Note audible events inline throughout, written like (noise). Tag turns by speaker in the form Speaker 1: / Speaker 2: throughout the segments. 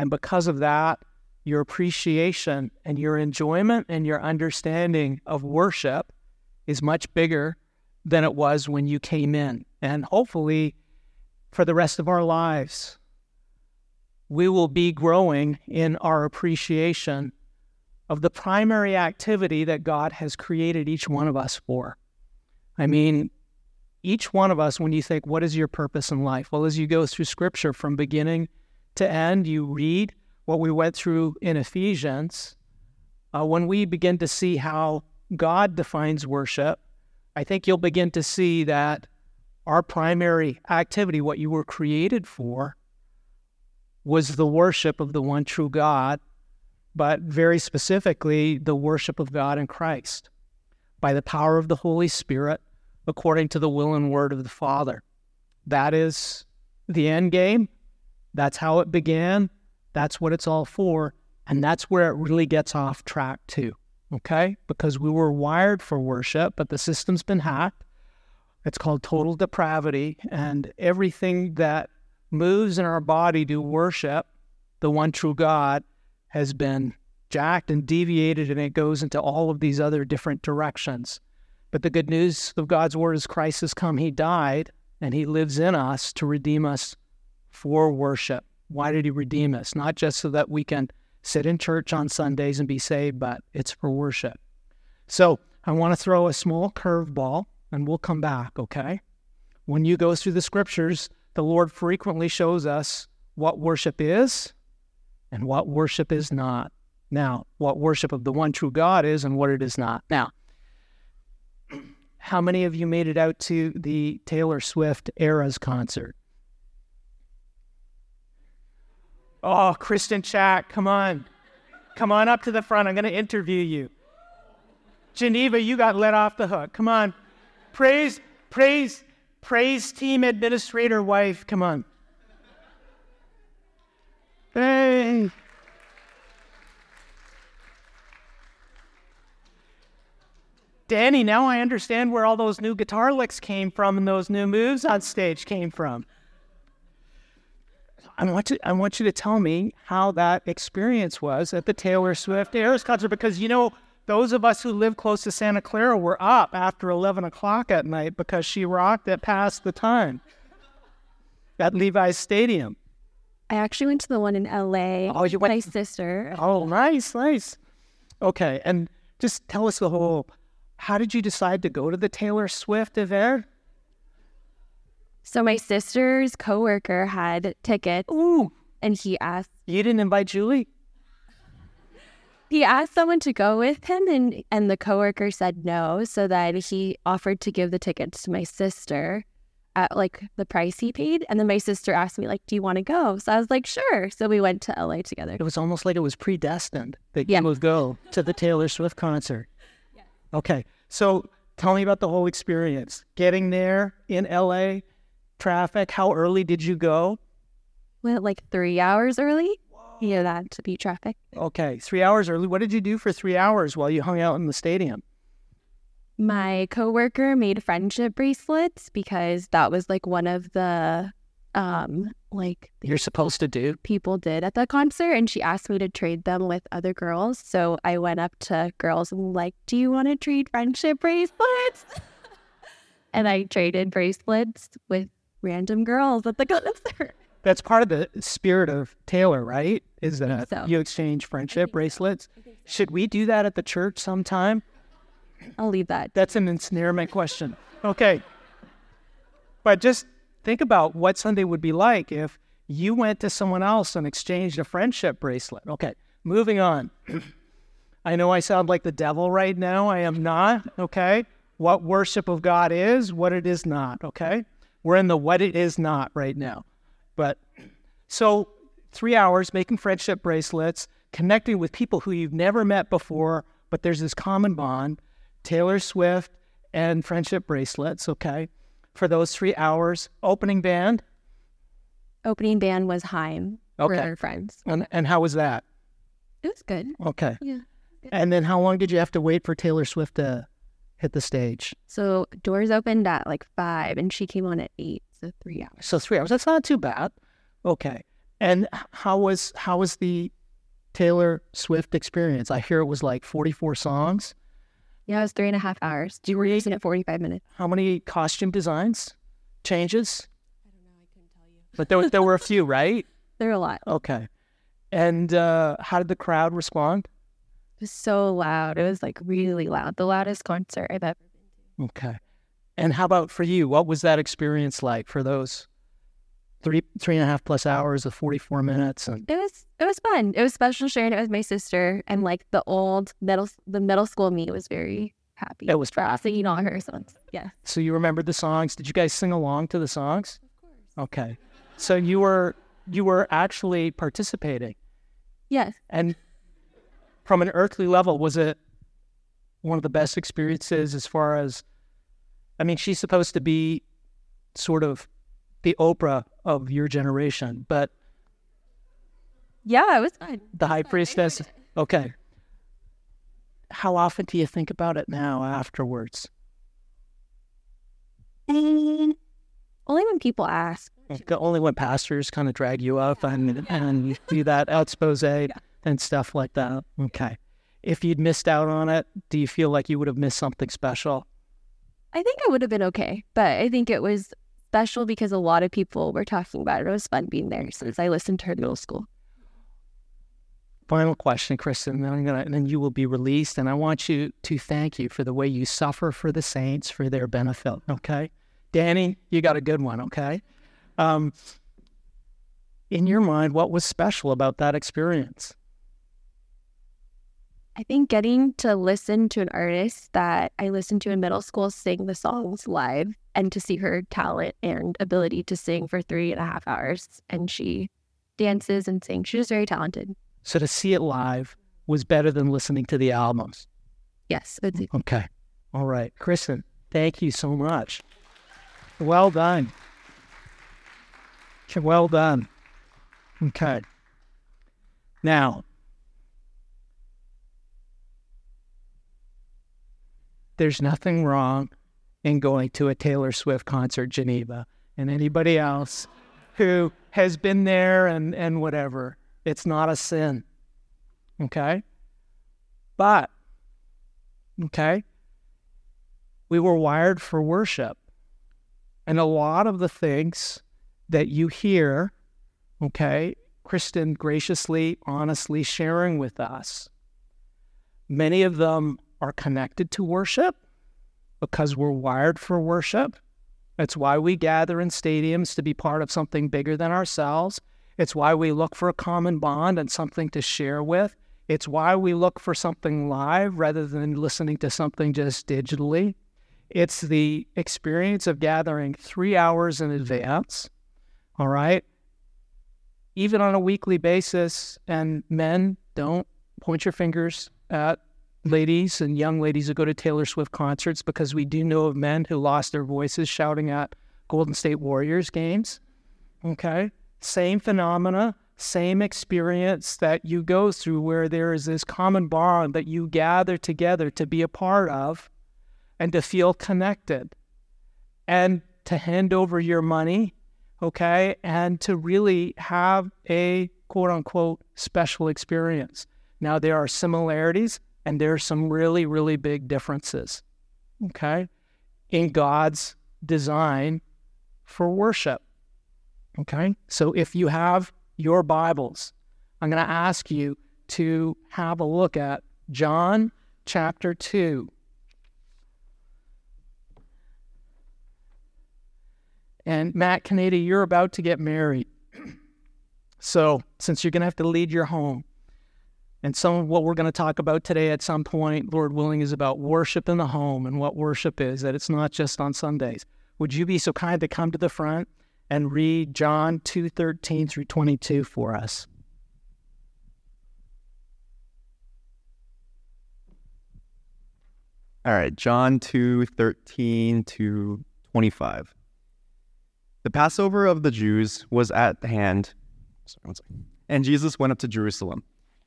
Speaker 1: And because of that, your appreciation and your enjoyment and your understanding of worship is much bigger than it was when you came in. And hopefully, for the rest of our lives, we will be growing in our appreciation of the primary activity that God has created each one of us for. I mean, each one of us, when you think, what is your purpose in life? Well, as you go through scripture from beginning to end, you read what we went through in Ephesians. Uh, when we begin to see how God defines worship, I think you'll begin to see that our primary activity, what you were created for, was the worship of the one true God but very specifically, the worship of God in Christ by the power of the Holy Spirit, according to the will and word of the Father. That is the end game. That's how it began. That's what it's all for. And that's where it really gets off track, too. Okay? Because we were wired for worship, but the system's been hacked. It's called total depravity. And everything that moves in our body to worship the one true God has been jacked and deviated, and it goes into all of these other different directions. But the good news of God's word is Christ has come. He died, and He lives in us to redeem us for worship. Why did He redeem us? Not just so that we can sit in church on Sundays and be saved, but it's for worship. So I want to throw a small curveball, and we'll come back, okay? When you go through the scriptures, the Lord frequently shows us what worship is and what worship is not. Now, what worship of the one true God is and what it is not. Now, (clears throat) how many of you made it out to the Taylor Swift Eras concert? Oh, Kristen Chat, come on. Come on up to the front. I'm going to interview you. Geneva, you got let off the hook. Come on. Praise, praise, praise team administrator wife. Come on. Hey. Danny, now I understand where all those new guitar licks came from and those new moves on stage came from. I want you, I want you to tell me how that experience was at the Taylor Swift Eras concert because you know those of us who live close to Santa Clara were up after 11 o'clock at night because she rocked it past the time at Levi's Stadium.
Speaker 2: I actually went to the one in LA.
Speaker 1: Oh, you went?
Speaker 2: My sister.
Speaker 1: Oh, nice, nice. Okay, and just tell us the whole. How did you decide to go to the Taylor Swift event?
Speaker 2: So my sister's coworker had tickets.
Speaker 1: Ooh,
Speaker 2: and he asked.
Speaker 1: You didn't invite Julie.
Speaker 2: He asked someone to go with him, and and the coworker said no. So then he offered to give the tickets to my sister at like the price he paid. And then my sister asked me, like, do you want to go? So I was like, sure. So we went to LA together.
Speaker 1: It was almost like it was predestined that
Speaker 2: Yeah.
Speaker 1: you would go to the Taylor Swift concert. Okay. So tell me about the whole experience. Getting there in LA, traffic. How early did you go?
Speaker 2: Went like three hours early. You know that to beat traffic.
Speaker 1: Okay, three hours early. What did you do for three hours while you hung out in the stadium?
Speaker 2: My coworker made friendship bracelets because that was like one of the um like
Speaker 1: You're supposed to do.
Speaker 2: people did at the concert and she asked me to trade them with other girls. So I went up to girls and like, "Do you want to trade friendship bracelets?" (laughs) and I traded bracelets with random girls at the concert.
Speaker 1: That's part of the spirit of Taylor, right? Is that
Speaker 2: so.
Speaker 1: you exchange friendship bracelets? Should we do that at the church sometime?
Speaker 2: I'll leave that.
Speaker 1: That's an ensnarement question. Okay. But just think about what Sunday would be like if you went to someone else and exchanged a friendship bracelet. Okay, moving on. (clears throat) I know I sound like the devil right now. I am not, okay? What worship of God is, what it is not, okay? We're in the what it is not right now. But so, three hours making friendship bracelets, connecting with people who you've never met before, but there's this common bond Taylor Swift and friendship bracelets, okay? For those three hours, opening band.
Speaker 2: Opening band was HAIM
Speaker 1: Okay.
Speaker 2: for our friends.
Speaker 1: And, and how was that?
Speaker 2: It was good.
Speaker 1: Okay.
Speaker 2: Yeah.
Speaker 1: And then how long did you have to wait for Taylor Swift to hit the stage?
Speaker 2: So doors opened at like five and she came on at eight. So three hours.
Speaker 1: So three hours. That's not too bad. Okay. And how was how was the Taylor Swift experience? I hear it was like 44 songs.
Speaker 2: Yeah, it was three and a half hours. Do you were using it 45 minutes.
Speaker 1: How many costume designs, changes? I don't know. I couldn't tell you. But there, were- there were a few, right? (laughs)
Speaker 2: There were a lot.
Speaker 1: Okay. And uh, how did the crowd respond?
Speaker 2: It was so loud. It was like really loud. The loudest concert I've ever been to.
Speaker 1: Okay. And how about for you? What was that experience like for those three three and a half plus hours of 44 minutes? And
Speaker 2: It was it was fun. It was special sharing it with my sister and like the old middle the middle school me was very happy.
Speaker 1: It was
Speaker 2: for singing all her songs. Yeah.
Speaker 1: so you remembered the songs. Did you guys sing along to the songs? Of course. Okay. So you were you were actually participating.
Speaker 2: Yes.
Speaker 1: And from an earthly level, was it one of the best experiences as far as, I mean, she's supposed to be sort of the Oprah of your generation, but
Speaker 2: Yeah, it was good.
Speaker 1: the high priestess, okay. How often do you think about it now afterwards?
Speaker 2: Only when people ask.
Speaker 1: Only when pastors kind of drag you up and, and do that expose (laughs) and stuff like that. Okay. If you'd missed out on it, do you feel like you would have missed something special?
Speaker 2: I think I would have been okay, but I think it was special because a lot of people were talking about it. It was fun being there since I listened to her in middle school.
Speaker 1: Final question, Kristen, then I'm gonna and then you will be released. And I want you to thank you for the way you suffer for the saints for their benefit. Okay. Danny, you got a good one, okay? Um, in your mind, what was special about that experience?
Speaker 2: I think getting to listen to an artist that I listened to in middle school sing the songs live and to see her talent and ability to sing for three and a half hours. And she dances and sings. She's very talented.
Speaker 1: So to see it live was better than listening to the albums.
Speaker 2: Yes.
Speaker 1: Okay. All right. Kristen, thank you so much. Well done. Well done. Okay. Now, there's nothing wrong in going to a Taylor Swift concert, Geneva, and anybody else who has been there and, and whatever. It's not a sin. Okay? But, okay, we were wired for worship. And a lot of the things that you hear, okay, Kristen graciously, honestly sharing with us, many of them are connected to worship because we're wired for worship. That's why we gather in stadiums to be part of something bigger than ourselves. It's why we look for a common bond and something to share with. It's why we look for something live rather than listening to something just digitally. It's the experience of gathering three hours in advance, all right? Even on a weekly basis. And men, don't point your fingers at ladies and young ladies who go to Taylor Swift concerts because we do know of men who lost their voices shouting at Golden State Warriors games. Okay? Same phenomena, same experience that you go through where there is this common bond that you gather together to be a part of and to feel connected and to hand over your money, okay, and to really have a quote unquote special experience. Now, there are similarities and there are some really, really big differences, okay, in God's design for worship. Okay, so if you have your Bibles, I'm going to ask you to have a look at John chapter 2. And Matt Canada, you're about to get married. (clears throat) So, since you're going to have to lead your home, and some of what we're going to talk about today at some point, Lord willing, is about worship in the home and what worship is, that it's not just on Sundays. Would you be so kind to come to the front and read John 2:13 through 22 for us?
Speaker 3: All right, John 2 13 to 25. The Passover of the Jews was at hand, sorry, one second. and Jesus went up to Jerusalem.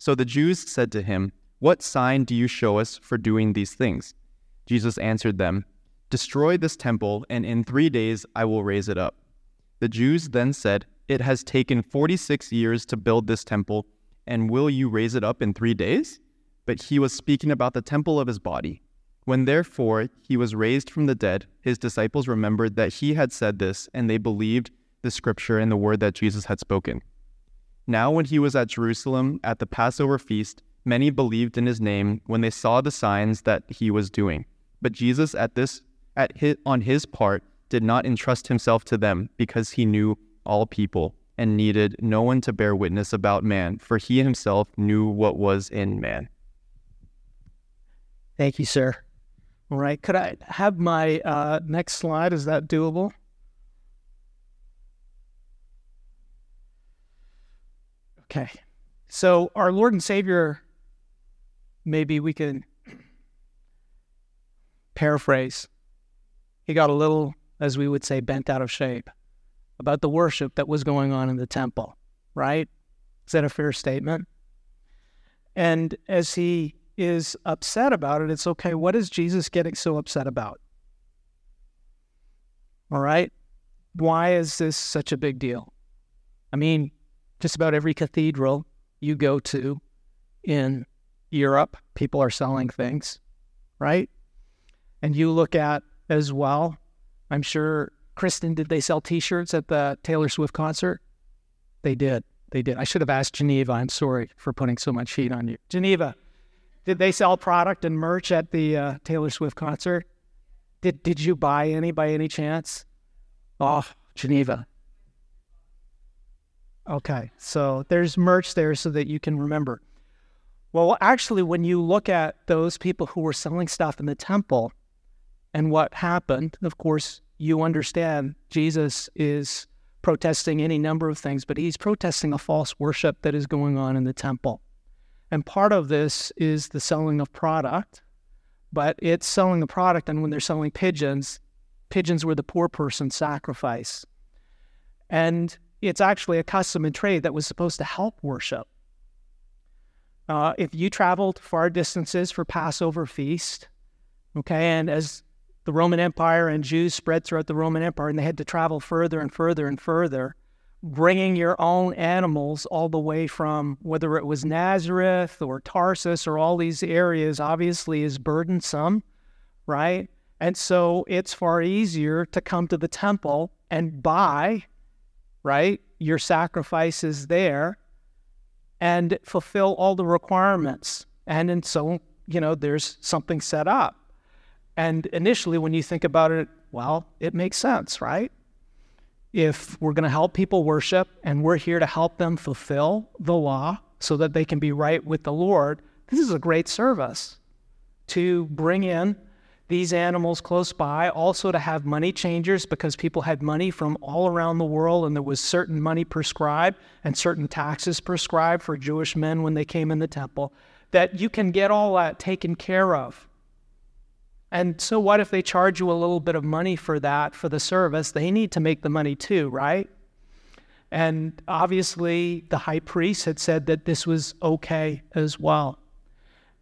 Speaker 3: So the Jews said to him, What sign do you show us for doing these things? Jesus answered them, Destroy this temple, and in three days I will raise it up. The Jews then said, It has taken 46 years to build this temple, and will you raise it up in three days? But he was speaking about the temple of his body. When therefore he was raised from the dead, his disciples remembered that he had said this, and they believed the scripture and the word that Jesus had spoken. Now, when he was at Jerusalem at the Passover feast, many believed in his name when they saw the signs that he was doing. But Jesus, at this, at his, on his part, did not entrust himself to them because he knew all people and needed no one to bear witness about man, for he himself knew what was in man.
Speaker 1: Thank you, sir. All right. Could I have my uh, next slide? Is that doable? Okay. So, our Lord and Savior, maybe we can paraphrase. He got a little, as we would say, bent out of shape about the worship that was going on in the temple, right? Is that a fair statement? And as he is upset about it, it's okay. What is Jesus getting so upset about? All right. Why is this such a big deal? I mean, just about every cathedral you go to in Europe, people are selling things, right? And you look at as well, I'm sure, Kristen, did they sell t shirts at the Taylor Swift concert? They did. They did. I should have asked Geneva. I'm sorry for putting so much heat on you. Geneva, did they sell product and merch at the uh, Taylor Swift concert? Did Did you buy any by any chance? Oh, Geneva. Okay, so there's merch there so that you can remember. Well, actually, when you look at those people who were selling stuff in the temple and what happened, of course, you understand Jesus is protesting any number of things, but he's protesting a false worship that is going on in the temple. And part of this is the selling of product, but it's selling the product. And when they're selling pigeons, pigeons were the poor person's sacrifice. And it's actually a custom and trade that was supposed to help worship. Uh, if you traveled far distances for Passover feast, okay, and as the Roman Empire and Jews spread throughout the Roman Empire, and they had to travel further and further and further, bringing your own animals all the way from whether it was Nazareth or Tarsus or all these areas obviously is burdensome, right? And so it's far easier to come to the temple and buy, right, your sacrifice is there and fulfill all the requirements. And, and so, you know, there's something set up. And initially, when you think about it, well, it makes sense, right? if we're going to help people worship and we're here to help them fulfill the law so that they can be right with the Lord, this is a great service to bring in these animals close by, also to have money changers because people had money from all around the world and there was certain money prescribed and certain taxes prescribed for Jewish men when they came in the temple, that you can get all that taken care of and so, what if they charge you a little bit of money for that, for the service? They need to make the money too, right? And obviously, the high priest had said that this was okay as well.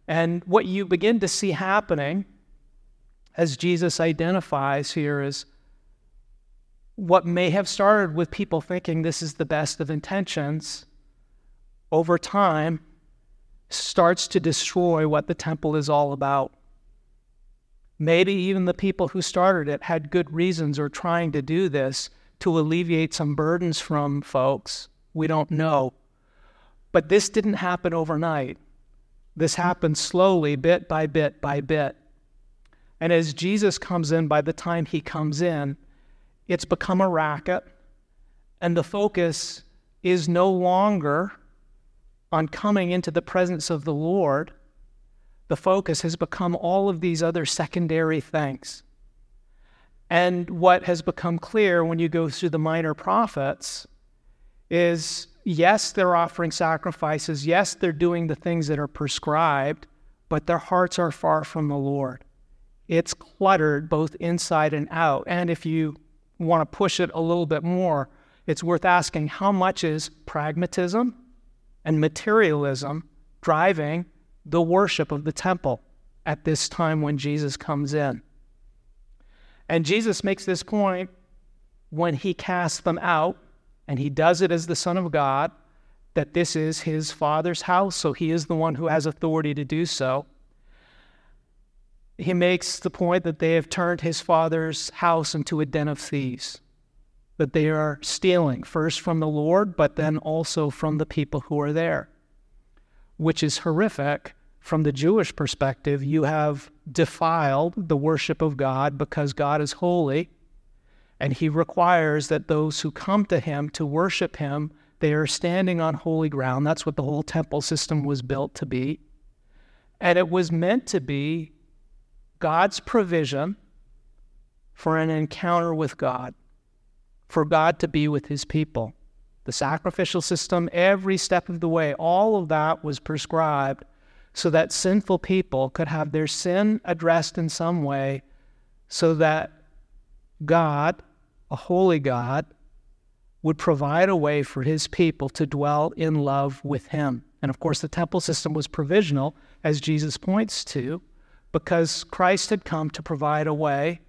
Speaker 1: And what you begin to see happening, as Jesus identifies here, is what may have started with people thinking this is the best of intentions, over time starts to destroy what the temple is all about. Maybe even the people who started it had good reasons or trying to do this to alleviate some burdens from folks. We don't know. But this didn't happen overnight. This happened slowly, bit by bit by bit. And as Jesus comes in, by the time he comes in, it's become a racket, and the focus is no longer on coming into the presence of the Lord, the focus has become all of these other secondary things. And what has become clear when you go through the minor prophets is yes, they're offering sacrifices. Yes, they're doing the things that are prescribed, but their hearts are far from the Lord. It's cluttered both inside and out. And if you want to push it a little bit more, it's worth asking how much is pragmatism and materialism driving the worship of the temple at this time when Jesus comes in? And Jesus makes this point when he casts them out, and he does it as the Son of God, that this is his Father's house, so he is the one who has authority to do so. He makes the point that they have turned his Father's house into a den of thieves, that they are stealing first from the Lord, but then also from the people who are there, which is horrific from the Jewish perspective, you have defiled the worship of God because God is holy, and He requires that those who come to Him to worship Him, they are standing on holy ground. That's what the whole temple system was built to be. And it was meant to be God's provision for an encounter with God, for God to be with His people. The sacrificial system, every step of the way, all of that was prescribed so that sinful people could have their sin addressed in some way so that God, a holy God, would provide a way for his people to dwell in love with him. And of course, the temple system was provisional, as Jesus points to, because Christ had come to provide a way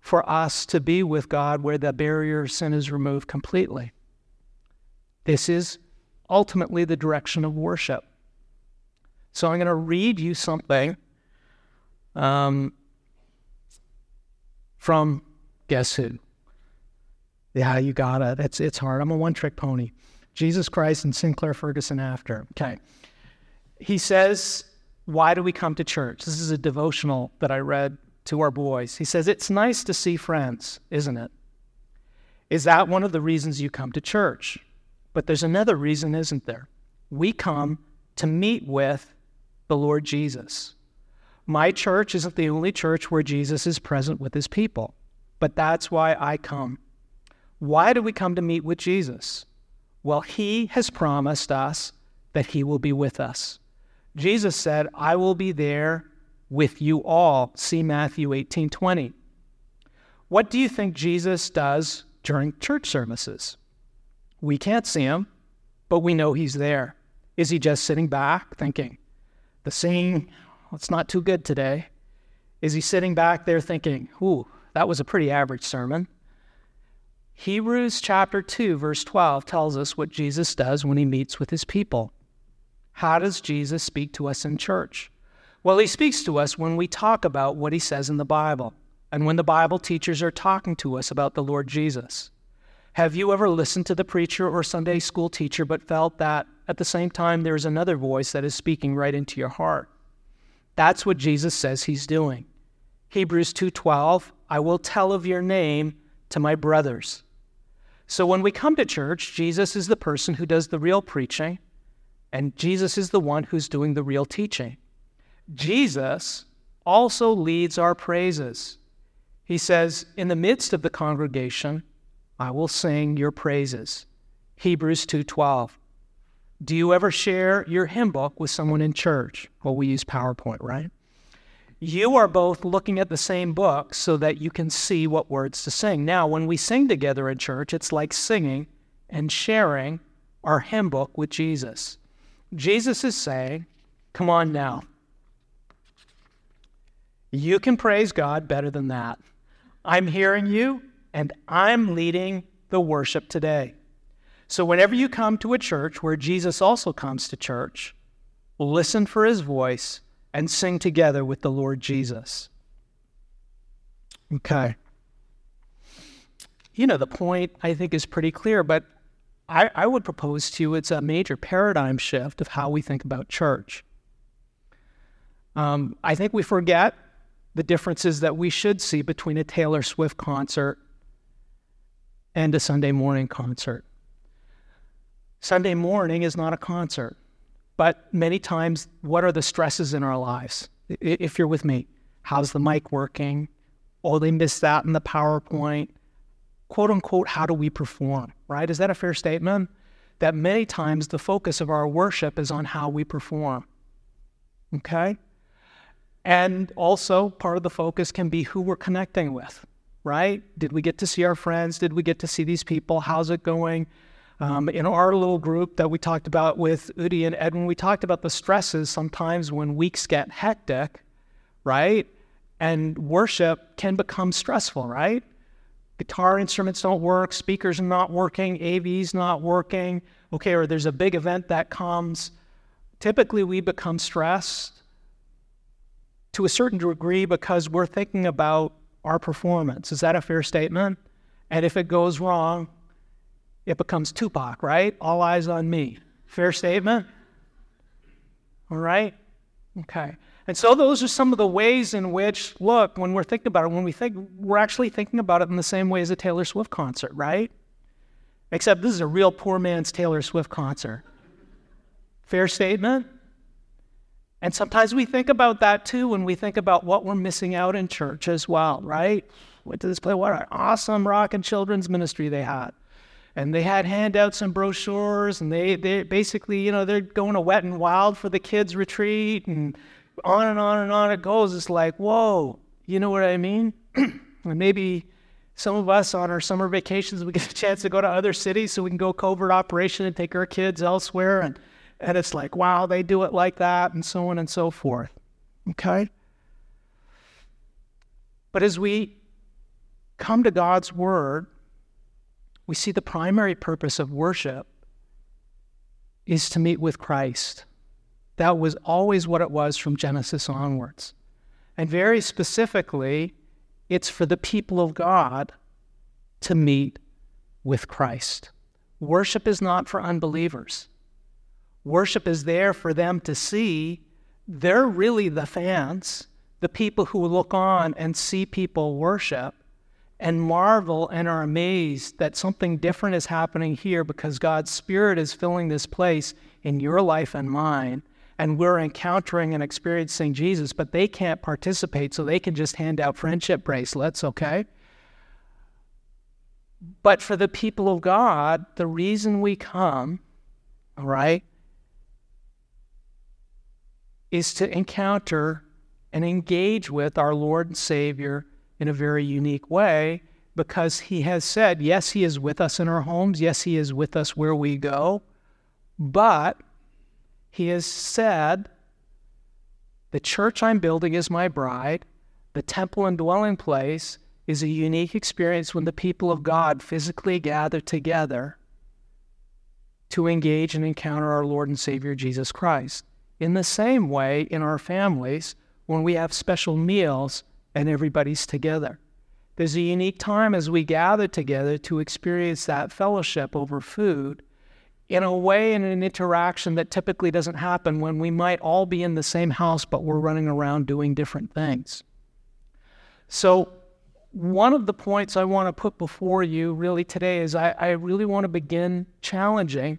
Speaker 1: for us to be with God where the barrier of sin is removed completely. This is ultimately the direction of worship. So I'm going to read you something um, from guess who? Yeah, you got it. It's, it's hard. I'm a one trick pony. Jesus Christ and Sinclair Ferguson after. Okay. He says, Why do we come to church? This is a devotional that I read to our boys. He says, It's nice to see friends, isn't it? Is that one of the reasons you come to church? But there's another reason, isn't there? We come to meet with the Lord Jesus. My church isn't the only church where Jesus is present with his people, but that's why I come. Why do we come to meet with Jesus? Well, he has promised us that he will be with us. Jesus said, I will be there with you all. See Matthew 18 20. What do you think Jesus does during church services? We can't see him, but we know he's there. Is he just sitting back thinking, the scene, it's not too good today. Is he sitting back there thinking, ooh, that was a pretty average sermon? Hebrews chapter 2, verse 12 tells us what Jesus does when he meets with his people. How does Jesus speak to us in church? Well, he speaks to us when we talk about what he says in the Bible and when the Bible teachers are talking to us about the Lord Jesus. Have you ever listened to the preacher or Sunday school teacher but felt that at the same time there's another voice that is speaking right into your heart? That's what Jesus says he's doing. Hebrews 2:12, I will tell of your name to my brothers. So when we come to church, Jesus is the person who does the real preaching, and Jesus is the one who's doing the real teaching. Jesus also leads our praises. He says, in the midst of the congregation, I will sing your praises. Hebrews 2:12. Do you ever share your hymn book with someone in church? Well, we use PowerPoint, right? You are both looking at the same book so that you can see what words to sing. Now, when we sing together in church, it's like singing and sharing our hymn book with Jesus. Jesus is saying, Come on now. You can praise God better than that. I'm hearing you and I'm leading the worship today. So, whenever you come to a church where Jesus also comes to church, listen for his voice and sing together with the Lord Jesus. Okay. You know, the point I think is pretty clear, but I, I would propose to you it's a major paradigm shift of how we think about church. Um, I think we forget the differences that we should see between a Taylor Swift concert and a Sunday morning concert. Sunday morning is not a concert, but many times, what are the stresses in our lives? If you're with me, how's the mic working? Oh, they missed that in the PowerPoint. Quote unquote, how do we perform, right? Is that a fair statement? that many times the focus of our worship is on how we perform. Okay? And also, part of the focus can be who we're connecting with, right? Did we get to see our friends? Did we get to see these people? How's it going? Um, in our little group that we talked about with Udi and Edwin, we talked about the stresses sometimes when weeks get hectic, right? And worship can become stressful, right? Guitar instruments don't work, speakers are not working, AV's not working. Okay, or there's a big event that comes. Typically, we become stressed to a certain degree because we're thinking about our performance. Is that a fair statement? And if it goes wrong, it becomes Tupac, right? All eyes on me. Fair statement? All right? Okay. And so those are some of the ways in which, look, when we're thinking about it, when we think, we're actually thinking about it in the same way as a Taylor Swift concert, right? Except this is a real poor man's Taylor Swift concert. Fair statement? And sometimes we think about that too when we think about what we're missing out in church as well, right? Went to this play, what an awesome rock and children's ministry they had and they had handouts and brochures and they, they basically you know they're going to wet and wild for the kids retreat and on and on and on it goes. It's like whoa you know what i mean? (clears throat) And maybe some of us on our summer vacations we get a chance to go to other cities so we can go covert operation and take our kids elsewhere. And and it's like wow they do it like that and so on and so forth. Okay? But as we come to god's word we see the primary purpose of worship is to meet with Christ. That was always what it was from Genesis onwards. And very specifically, it's for the people of God to meet with Christ. Worship is not for unbelievers. Worship is there for them to see they're really the fans, the people who look on and see people worship and marvel and are amazed that something different is happening here because God's Spirit is filling this place in your life and mine. And we're encountering and experiencing Jesus, but they can't participate, so they can just hand out friendship bracelets, okay? But for the people of God, the reason we come, all right, is to encounter and engage with our Lord and Savior in a very unique way because he has said, yes, he is with us in our homes, yes, he is with us where we go, but he has said, the church I'm building is my bride, the temple and dwelling place is a unique experience when the people of God physically gather together to engage and encounter our Lord and Savior Jesus Christ. In the same way, in our families, when we have special meals, and everybody's together. There's a unique time as we gather together to experience that fellowship over food in a way in an interaction that typically doesn't happen when we might all be in the same house but we're running around doing different things. So, one of the points I want to put before you really today is I, I really want to begin challenging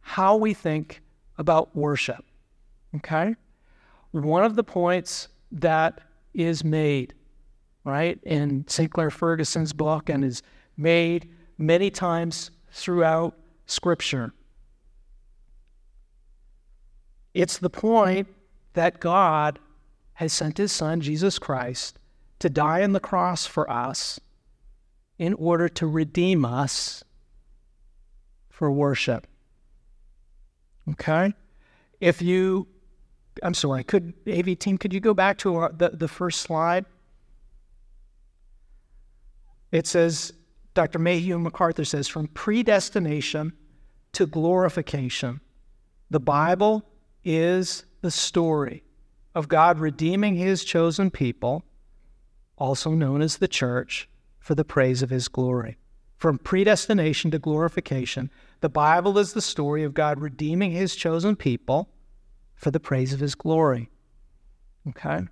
Speaker 1: how we think about worship. Okay? One of the points that is made, right, in Sinclair Ferguson's book and is made many times throughout Scripture. It's the point that God has sent his Son, Jesus Christ, to die on the cross for us in order to redeem us for worship. Okay? If you I'm sorry, could AV team, could you go back to our, the, the first slide? It says, Dr. Mayhew MacArthur says, from predestination to glorification, the Bible is the story of God redeeming his chosen people, also known as the church, for the praise of his glory. From predestination to glorification, the Bible is the story of God redeeming his chosen people for the praise of his glory. Okay?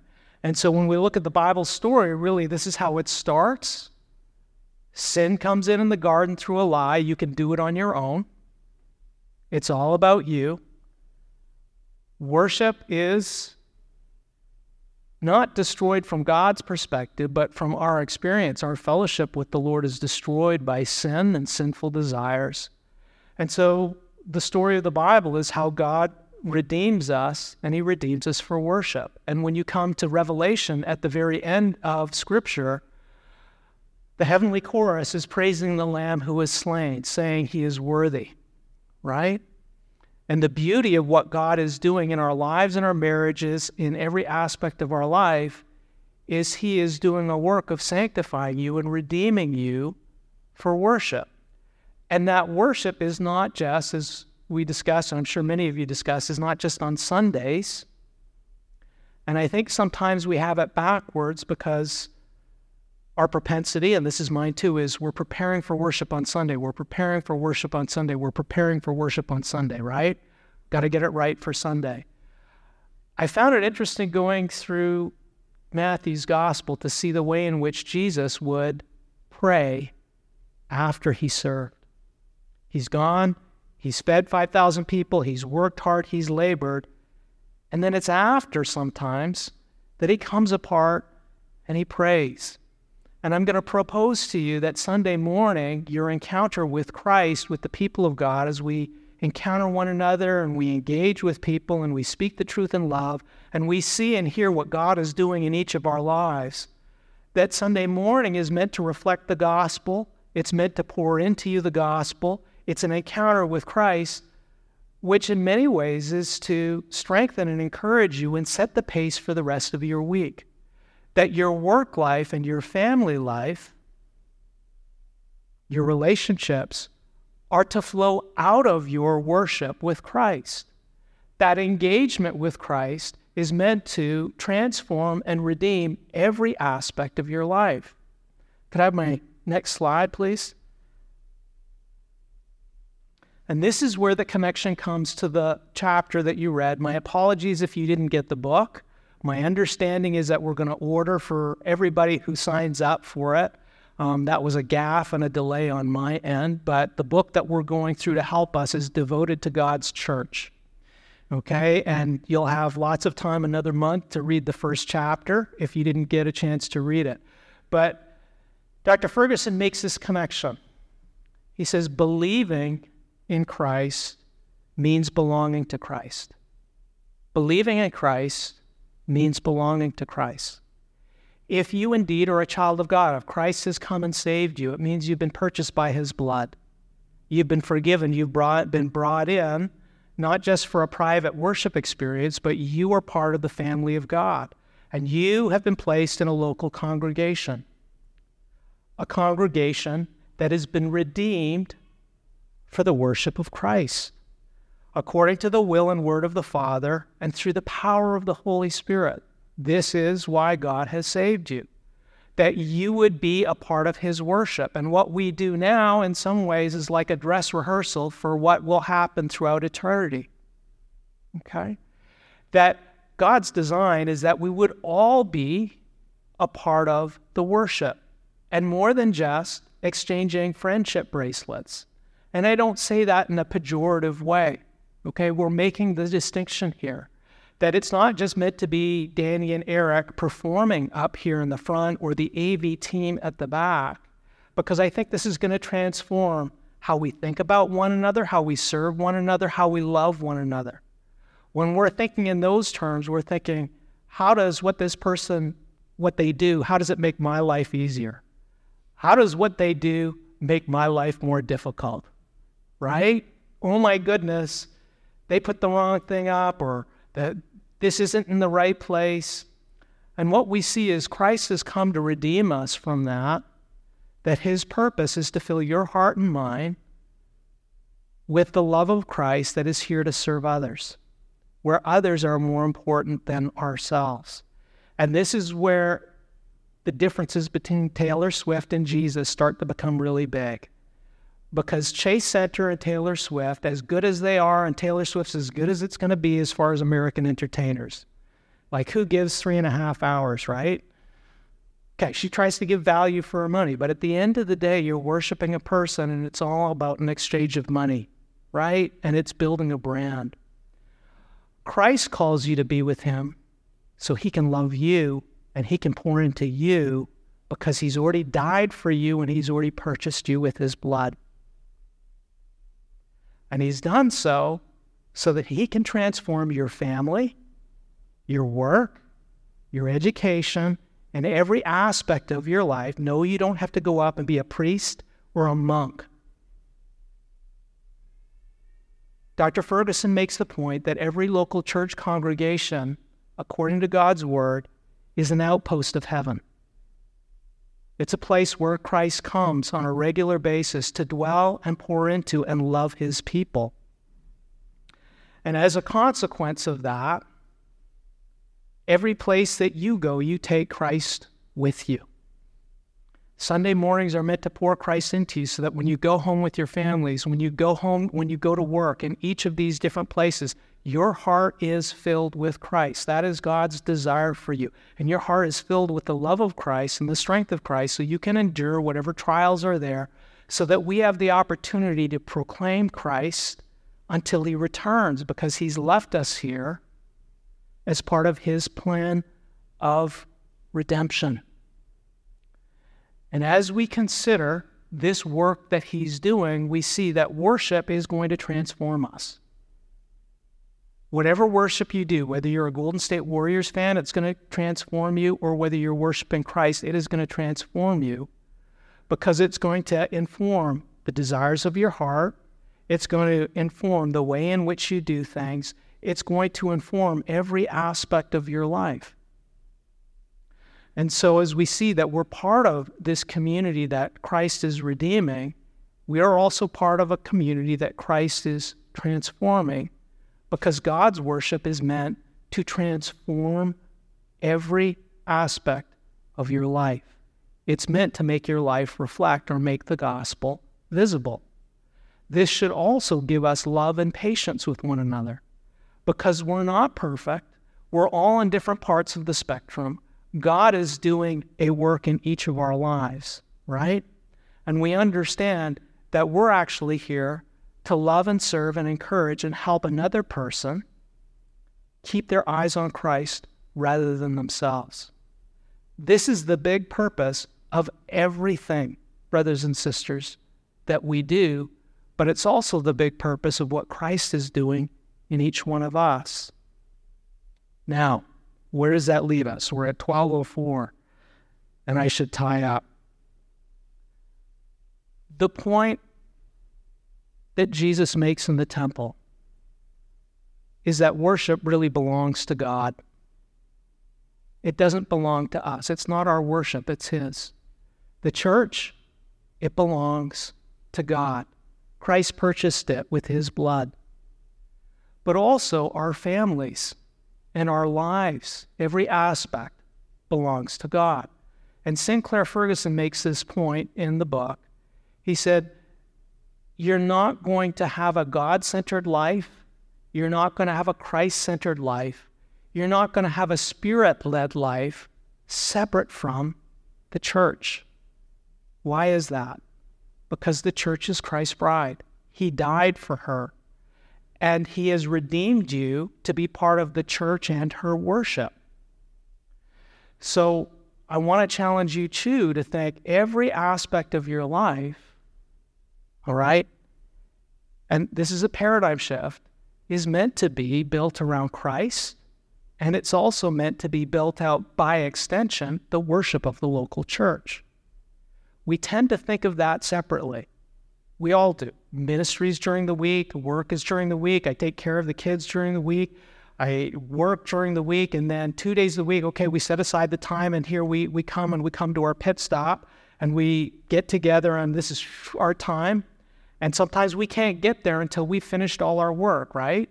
Speaker 1: And so when we look at the Bible story, really, this is how it starts. Sin comes in in the garden through a lie. You can do it on your own. It's all about you. Worship is not destroyed from God's perspective, but from our experience. Our fellowship with the Lord is destroyed by sin and sinful desires. And so the story of the Bible is how God redeems us and he redeems us for worship. And when you come to Revelation at the very end of Scripture, the heavenly chorus is praising the Lamb who was slain, saying he is worthy, right? And the beauty of what God is doing in our lives and our marriages, in every aspect of our life, is He is doing a work of sanctifying you and redeeming you for worship. And that worship is not just, as we discuss, and I'm sure many of you discuss, is not just on Sundays. And I think sometimes we have it backwards because our propensity, and this is mine too, is we're preparing for worship on Sunday. We're preparing for worship on Sunday. We're preparing for worship on Sunday, right? Got to get it right for Sunday. I found it interesting going through Matthew's gospel to see the way in which Jesus would pray after he served. He's gone, he's fed 5,000 people, he's worked hard, he's labored. And then it's after sometimes that he comes apart and he prays. And I'm going to propose to you that Sunday morning, your encounter with Christ, with the people of God, as we encounter one another and we engage with people and we speak the truth in love and we see and hear what God is doing in each of our lives, that Sunday morning is meant to reflect the gospel. It's meant to pour into you the gospel. It's an encounter with Christ, which in many ways is to strengthen and encourage you and set the pace for the rest of your week that your work life and your family life, your relationships, are to flow out of your worship with Christ. That engagement with Christ is meant to transform and redeem every aspect of your life. Could I have my next slide, please? And this is where the connection comes to the chapter that you read. My apologies if you didn't get the book. My understanding is that we're going to order for everybody who signs up for it. Um, that was a gaffe and a delay on my end, but the book that we're going through to help us is devoted to God's church. Okay, and you'll have lots of time another month to read the first chapter if you didn't get a chance to read it. But Dr. Ferguson makes this connection. He says, believing in Christ means belonging to Christ. Believing in Christ means belonging to Christ. If you indeed are a child of God, if Christ has come and saved you, it means you've been purchased by his blood. You've been forgiven. You've brought, been brought in, not just for a private worship experience, but you are part of the family of God. And you have been placed in a local congregation, a congregation that has been redeemed for the worship of Christ according to the will and word of the Father and through the power of the Holy Spirit. This is why God has saved you, that you would be a part of His worship. And what we do now, in some ways, is like a dress rehearsal for what will happen throughout eternity. Okay? That God's design is that we would all be a part of the worship, and more than just exchanging friendship bracelets. And I don't say that in a pejorative way. Okay, we're making the distinction here that it's not just meant to be Danny and Eric performing up here in the front or the AV team at the back, because I think this is going to transform how we think about one another, how we serve one another, how we love one another. When we're thinking in those terms, we're thinking, how does what this person, what they do, how does it make my life easier? How does what they do make my life more difficult? Right? Oh my goodness, they put the wrong thing up or that this isn't in the right place. And what we see is Christ has come to redeem us from that, that his purpose is to fill your heart and mind with the love of Christ that is here to serve others, where others are more important than ourselves. And this is where the differences between Taylor Swift and Jesus start to become really big because Chase Center and Taylor Swift, as good as they are, and Taylor Swift's as good as it's going to be as far as American entertainers. Like, who gives three and a half hours, right? Okay, she tries to give value for her money, but at the end of the day, you're worshiping a person and it's all about an exchange of money, right? And it's building a brand. Christ calls you to be with him so he can love you and he can pour into you because he's already died for you and he's already purchased you with his blood. And He's done so so that He can transform your family, your work, your education, and every aspect of your life. No, you don't have to go up and be a priest or a monk. Dr. Ferguson makes the point that every local church congregation, according to God's word, is an outpost of heaven. It's a place where Christ comes on a regular basis to dwell and pour into and love his people. And as a consequence of that, every place that you go, you take Christ with you. Sunday mornings are meant to pour Christ into you so that when you go home with your families, when you go home, when you go to work in each of these different places, your heart is filled with Christ. That is God's desire for you. And your heart is filled with the love of Christ and the strength of Christ so you can endure whatever trials are there, so that we have the opportunity to proclaim Christ until he returns because he's left us here as part of his plan of redemption. And as we consider this work that he's doing, we see that worship is going to transform us. Whatever worship you do, whether you're a Golden State Warriors fan, it's going to transform you, or whether you're worshiping Christ, it is going to transform you because it's going to inform the desires of your heart. It's going to inform the way in which you do things. It's going to inform every aspect of your life. And so, as we see that we're part of this community that Christ is redeeming, we are also part of a community that Christ is transforming because God's worship is meant to transform every aspect of your life. It's meant to make your life reflect or make the gospel visible. This should also give us love and patience with one another because we're not perfect. We're all in different parts of the spectrum. God is doing a work in each of our lives, right? And we understand that we're actually here to love and serve and encourage and help another person keep their eyes on Christ rather than themselves. This is the big purpose of everything, brothers and sisters, that we do, but it's also the big purpose of what Christ is doing in each one of us. Now, where does that leave us? We're at 1204, and I should tie up. The point that Jesus makes in the temple is that worship really belongs to God. It doesn't belong to us. It's not our worship, it's His. The church, it belongs to God. Christ purchased it with His blood. But also our families and our lives, every aspect belongs to God. And Sinclair Ferguson makes this point in the book. He said, You're not going to have a God centered life. You're not going to have a Christ centered life. You're not going to have a spirit led life separate from the church. Why is that? Because the church is Christ's bride. He died for her and He has redeemed you to be part of the church and her worship. So I want to challenge you too to think every aspect of your life, all right? And this is a paradigm shift, is meant to be built around Christ, and it's also meant to be built out by extension, the worship of the local church. We tend to think of that separately. We all do. Ministries during the week, work is during the week. I take care of the kids during the week. I work during the week, and then two days a week, okay, we set aside the time, and here we, we come and we come to our pit stop and we get together, and this is our time. And sometimes we can't get there until we've finished all our work, right?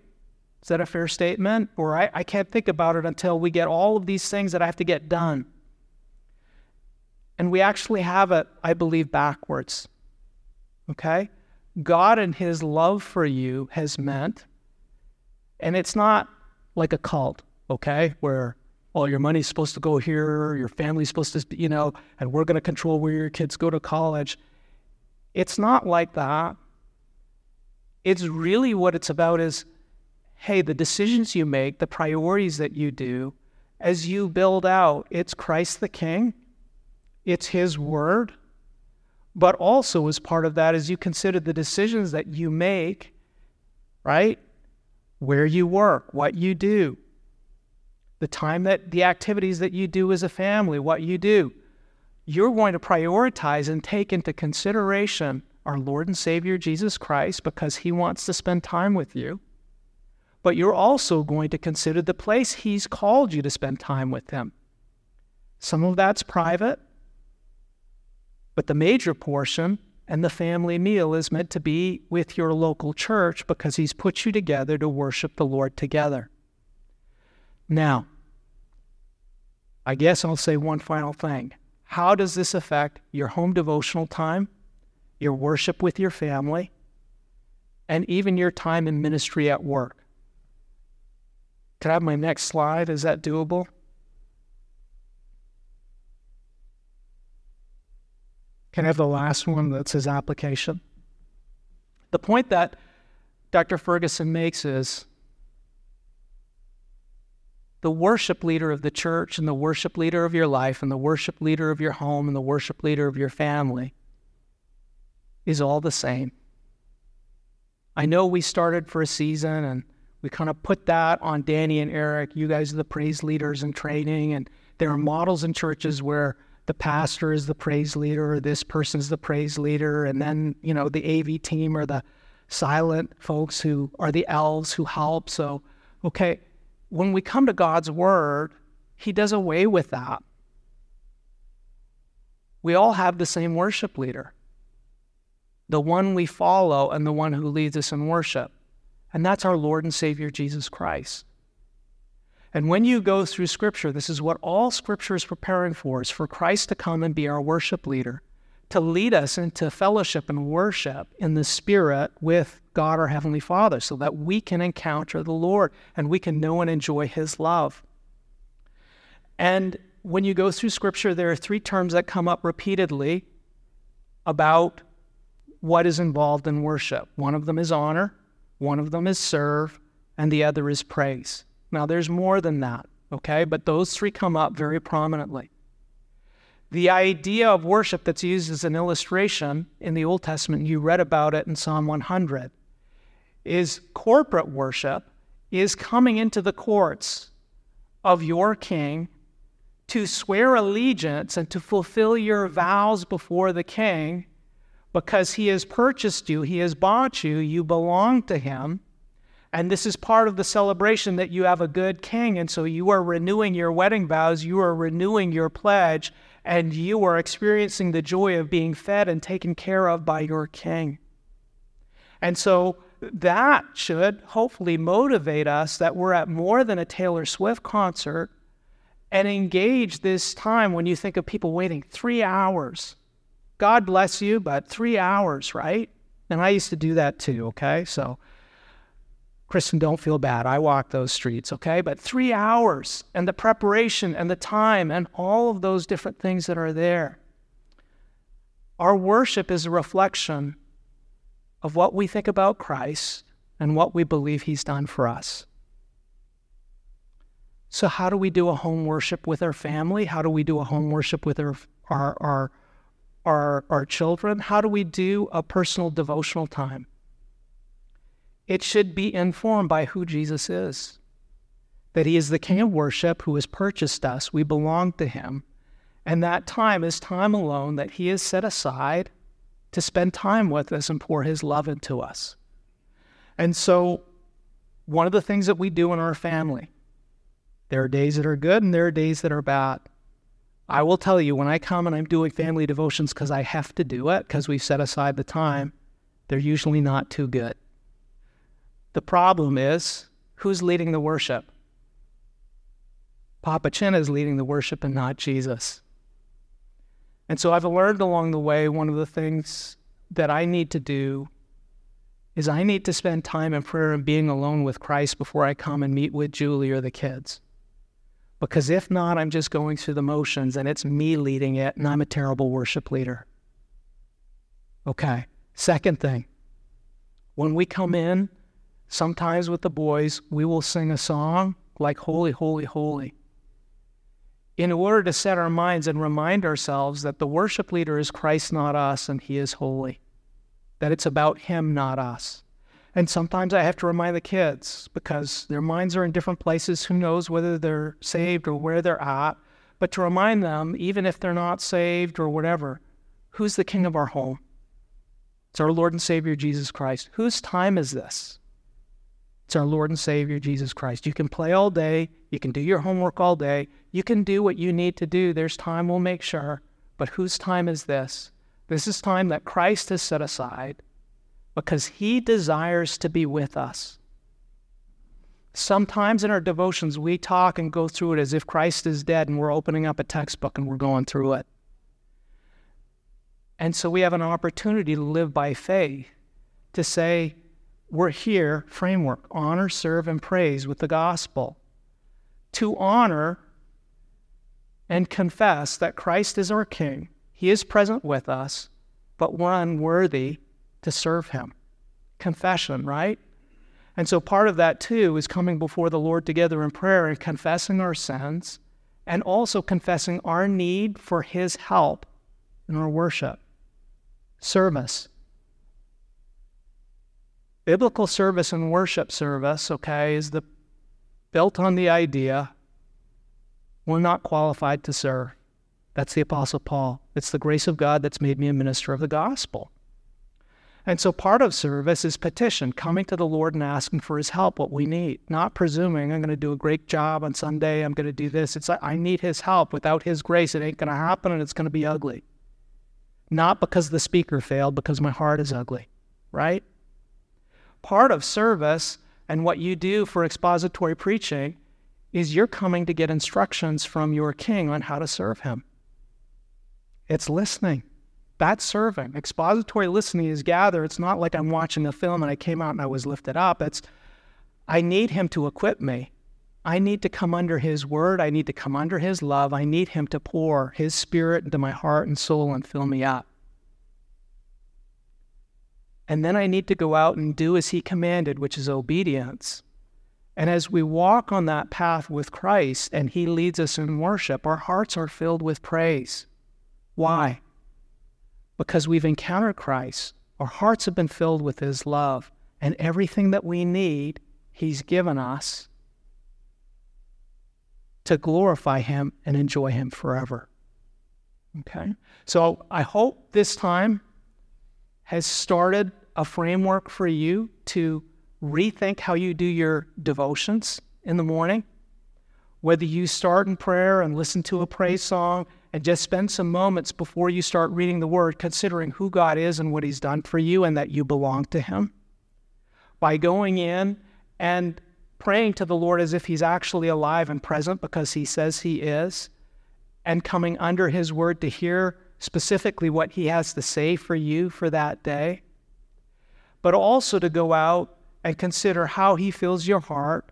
Speaker 1: Is that a fair statement? Or I, I can't think about it until we get all of these things that I have to get done. And we actually have it, I believe, backwards. Okay? God and his love for you has meant, and it's not like a cult, okay, where all your money's supposed to go here, your family's supposed to, you know, and we're going to control where your kids go to college. It's not like that. It's really what it's about is hey, the decisions you make, the priorities that you do, as you build out, it's Christ the King, it's His Word, but also, as part of that, as you consider the decisions that you make right? Where you work, what you do, the time that the activities that you do as a family, what you do. You're going to prioritize and take into consideration our Lord and Savior Jesus Christ because he wants to spend time with you. But you're also going to consider the place he's called you to spend time with him. Some of that's private, but the major portion and the family meal is meant to be with your local church because he's put you together to worship the Lord together. Now, I guess I'll say one final thing. How does this affect your home devotional time, your worship with your family, and even your time in ministry at work? Can I have my next slide? Is that doable? Can I have the last one that says application? The point that Dr. Ferguson makes is the worship leader of the church and the worship leader of your life and the worship leader of your home and the worship leader of your family is all the same. I know we started for a season and we kind of put that on Danny and Eric. You guys are the praise leaders in training, and there are models in churches where the pastor is the praise leader, or this person's the praise leader, and then you know the AV team are the silent folks who are the elves who help. So, okay, when we come to God's word, He does away with that. We all have the same worship leader, the one we follow and the one who leads us in worship. And that's our Lord and Savior Jesus Christ. And when you go through Scripture, this is what all Scripture is preparing for, is for Christ to come and be our worship leader, to lead us into fellowship and worship in the Spirit with God our Heavenly Father so that we can encounter the Lord and we can know and enjoy His love. And when you go through Scripture, there are three terms that come up repeatedly about what is involved in worship. One of them is honor, one of them is serve, and the other is praise. Now, there's more than that, okay? But those three come up very prominently. The idea of worship that's used as an illustration in the Old Testament, you read about it in Psalm 100 is corporate worship is coming into the courts of your king to swear allegiance and to fulfill your vows before the king because he has purchased you, he has bought you, you belong to him. And this is part of the celebration that you have a good king. And so you are renewing your wedding vows, you are renewing your pledge, and you are experiencing the joy of being fed and taken care of by your king. And so that should hopefully motivate us that we're at more than a Taylor Swift concert and engage this time when you think of people waiting three hours. God bless you, but three hours, right? And I used to do that too, okay? So, Kristen, don't feel bad. I walk those streets, okay? But three hours and the preparation and the time and all of those different things that are there. Our worship is a reflection of what we think about Christ and what we believe He's done for us. So, how do we do a home worship with our family? How do we do a home worship with our, our, our, our, our children? How do we do a personal devotional time? It should be informed by who Jesus is that He is the King of worship who has purchased us, we belong to Him. And that time is time alone that He has set aside to spend time with us and pour His love into us. And so, one of the things that we do in our family, there are days that are good and there are days that are bad. I will tell you, when I come and I'm doing family devotions because I have to do it, because we've set aside the time, they're usually not too good. The problem is who's leading the worship? Papa Chin is leading the worship and not Jesus. And so I've learned along the way one of the things that I need to do is I need to spend time in prayer and being alone with Christ before I come and meet with Julie or the kids. Because if not, I'm just going through the motions and it's me leading it and I'm a terrible worship leader. Okay. Second thing, when we come in, sometimes with the boys, we will sing a song like Holy, Holy, Holy in order to set our minds and remind ourselves that the worship leader is Christ, not us, and he is holy. That it's about him, not us. And sometimes I have to remind the kids because their minds are in different places. Who knows whether they're saved or where they're at? But to remind them, even if they're not saved or whatever, who's the king of our home? It's our Lord and Savior Jesus Christ. Whose time is this? It's our Lord and Savior Jesus Christ. You can play all day, you can do your homework all day, you can do what you need to do. There's time, we'll make sure. But whose time is this? This is time that Christ has set aside because he desires to be with us. Sometimes in our devotions, we talk and go through it as if Christ is dead and we're opening up a textbook and we're going through it. And so we have an opportunity to live by faith, to say, we're here, framework, honor, serve, and praise with the gospel. To honor and confess that Christ is our King. He is present with us, but we're unworthy to serve Him. Confession, right? And so part of that too is coming before the Lord together in prayer and confessing our sins and also confessing our need for His help in our worship service. Biblical service and worship service, okay, is the built on the idea we're not qualified to serve. That's the Apostle Paul. It's the grace of God that's made me a minister of the gospel. And so part of service is petition, coming to the Lord and asking for his help, what we need, not presuming I'm going to do a great job on Sunday, I'm going to do this. It's I need his help. Without his grace, it ain't going to happen and it's going to be ugly not because the speaker failed, because my heart is ugly, right? Part of service and what you do for expository preaching is you're coming to get instructions from your king on how to serve him. It's listening. That's serving. Expository listening is gather. It's not like I'm watching a film and I came out and I was lifted up. It's I need him to equip me. I need to come under His word. I need to come under His love. I need Him to pour His Spirit into my heart and soul and fill me up. And then I need to go out and do as He commanded, which is obedience. And as we walk on that path with Christ and He leads us in worship, our hearts are filled with praise. Why? Because we've encountered Christ. Our hearts have been filled with His love, and everything that we need, He's given us to glorify Him and enjoy Him forever. Okay? So I hope this time has started a framework for you to rethink how you do your devotions in the morning. Whether you start in prayer and listen to a praise song and just spend some moments before you start reading the Word, considering who God is and what He's done for you and that you belong to Him. By going in and praying to the Lord as if He's actually alive and present because He says He is, and coming under His word to hear specifically what He has to say for you for that day, but also to go out and consider how He fills your heart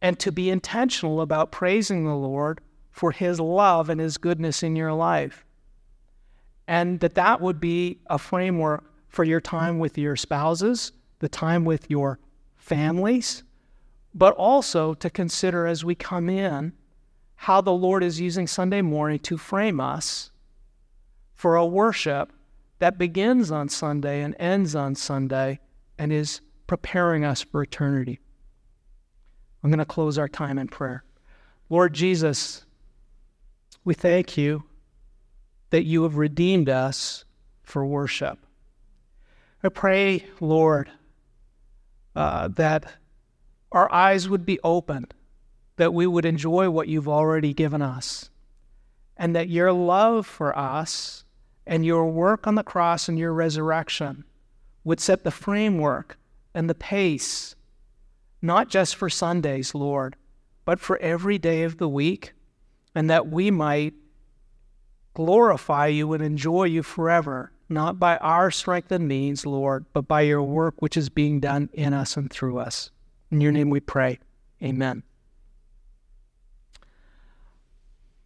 Speaker 1: and to be intentional about praising the Lord for His love and His goodness in your life. And that that would be a framework for your time with your spouses, the time with your families, but also to consider as we come in how the Lord is using Sunday morning to frame us for a worship that begins on Sunday and ends on Sunday and is preparing us for eternity. I'm going to close our time in prayer. Lord Jesus, we thank you that you have redeemed us for worship. I pray, Lord, uh, that our eyes would be opened, that we would enjoy what you've already given us, and that your love for us and your work on the cross and your resurrection would set the framework and the pace, not just for Sundays, Lord, but for every day of the week, and that we might glorify you and enjoy you forever, not by our strength and means, Lord, but by your work which is being done in us and through us. In your name we pray. Amen.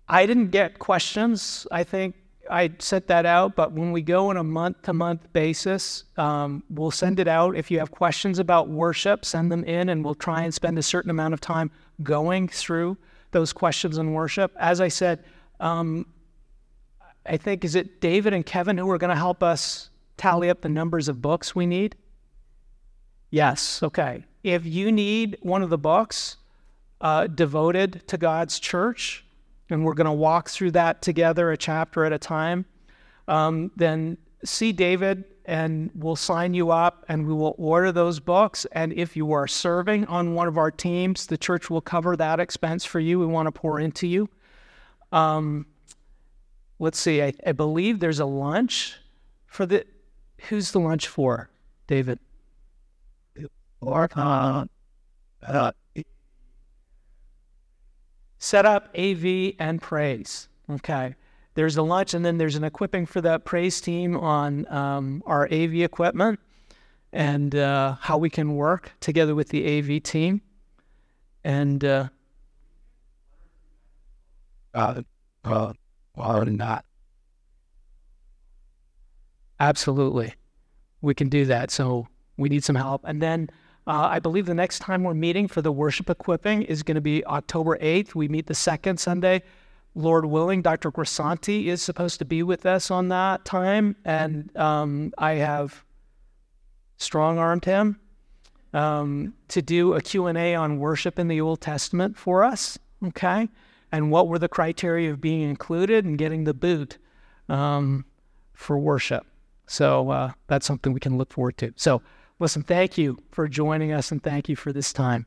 Speaker 1: I didn't get questions. I think I sent that out, but when we go on a month to month basis, um, we'll send it out. If you have questions about worship, send them in, and we'll try and spend a certain amount of time going through those questions in worship. As I said, um, I think, is it David and Kevin who are going to help us tally up the numbers of books we need? Yes. Okay. If you need one of the books uh, devoted to God's church, and we're going to walk through that together, a chapter at a time, um, then see David and we'll sign you up and we will order those books. And if you are serving on one of our teams, the church will cover that expense for you. We want to pour into you. Um, let's see, I, I believe there's a lunch for the. Who's the lunch for, David?
Speaker 4: Or, uh, uh,
Speaker 1: Set up AV and praise. Okay there's a lunch and then there's an equipping for that praise team on um, our AV equipment and uh, how we can work together with the AV team. And uh,
Speaker 4: uh, uh, or not.
Speaker 1: Absolutely. We can do that. So we need some help. And then uh, I believe the next time we're meeting for the worship equipping is going to be October 8th. We meet the second Sunday Lord willing, Dr. Grisanti is supposed to be with us on that time, and um, I have strong armed him um, to do a Q&A on worship in the Old Testament for us, okay? And what were the criteria of being included and getting the boot um, for worship. So uh, that's something we can look forward to. So listen, thank you for joining us and thank you for this time.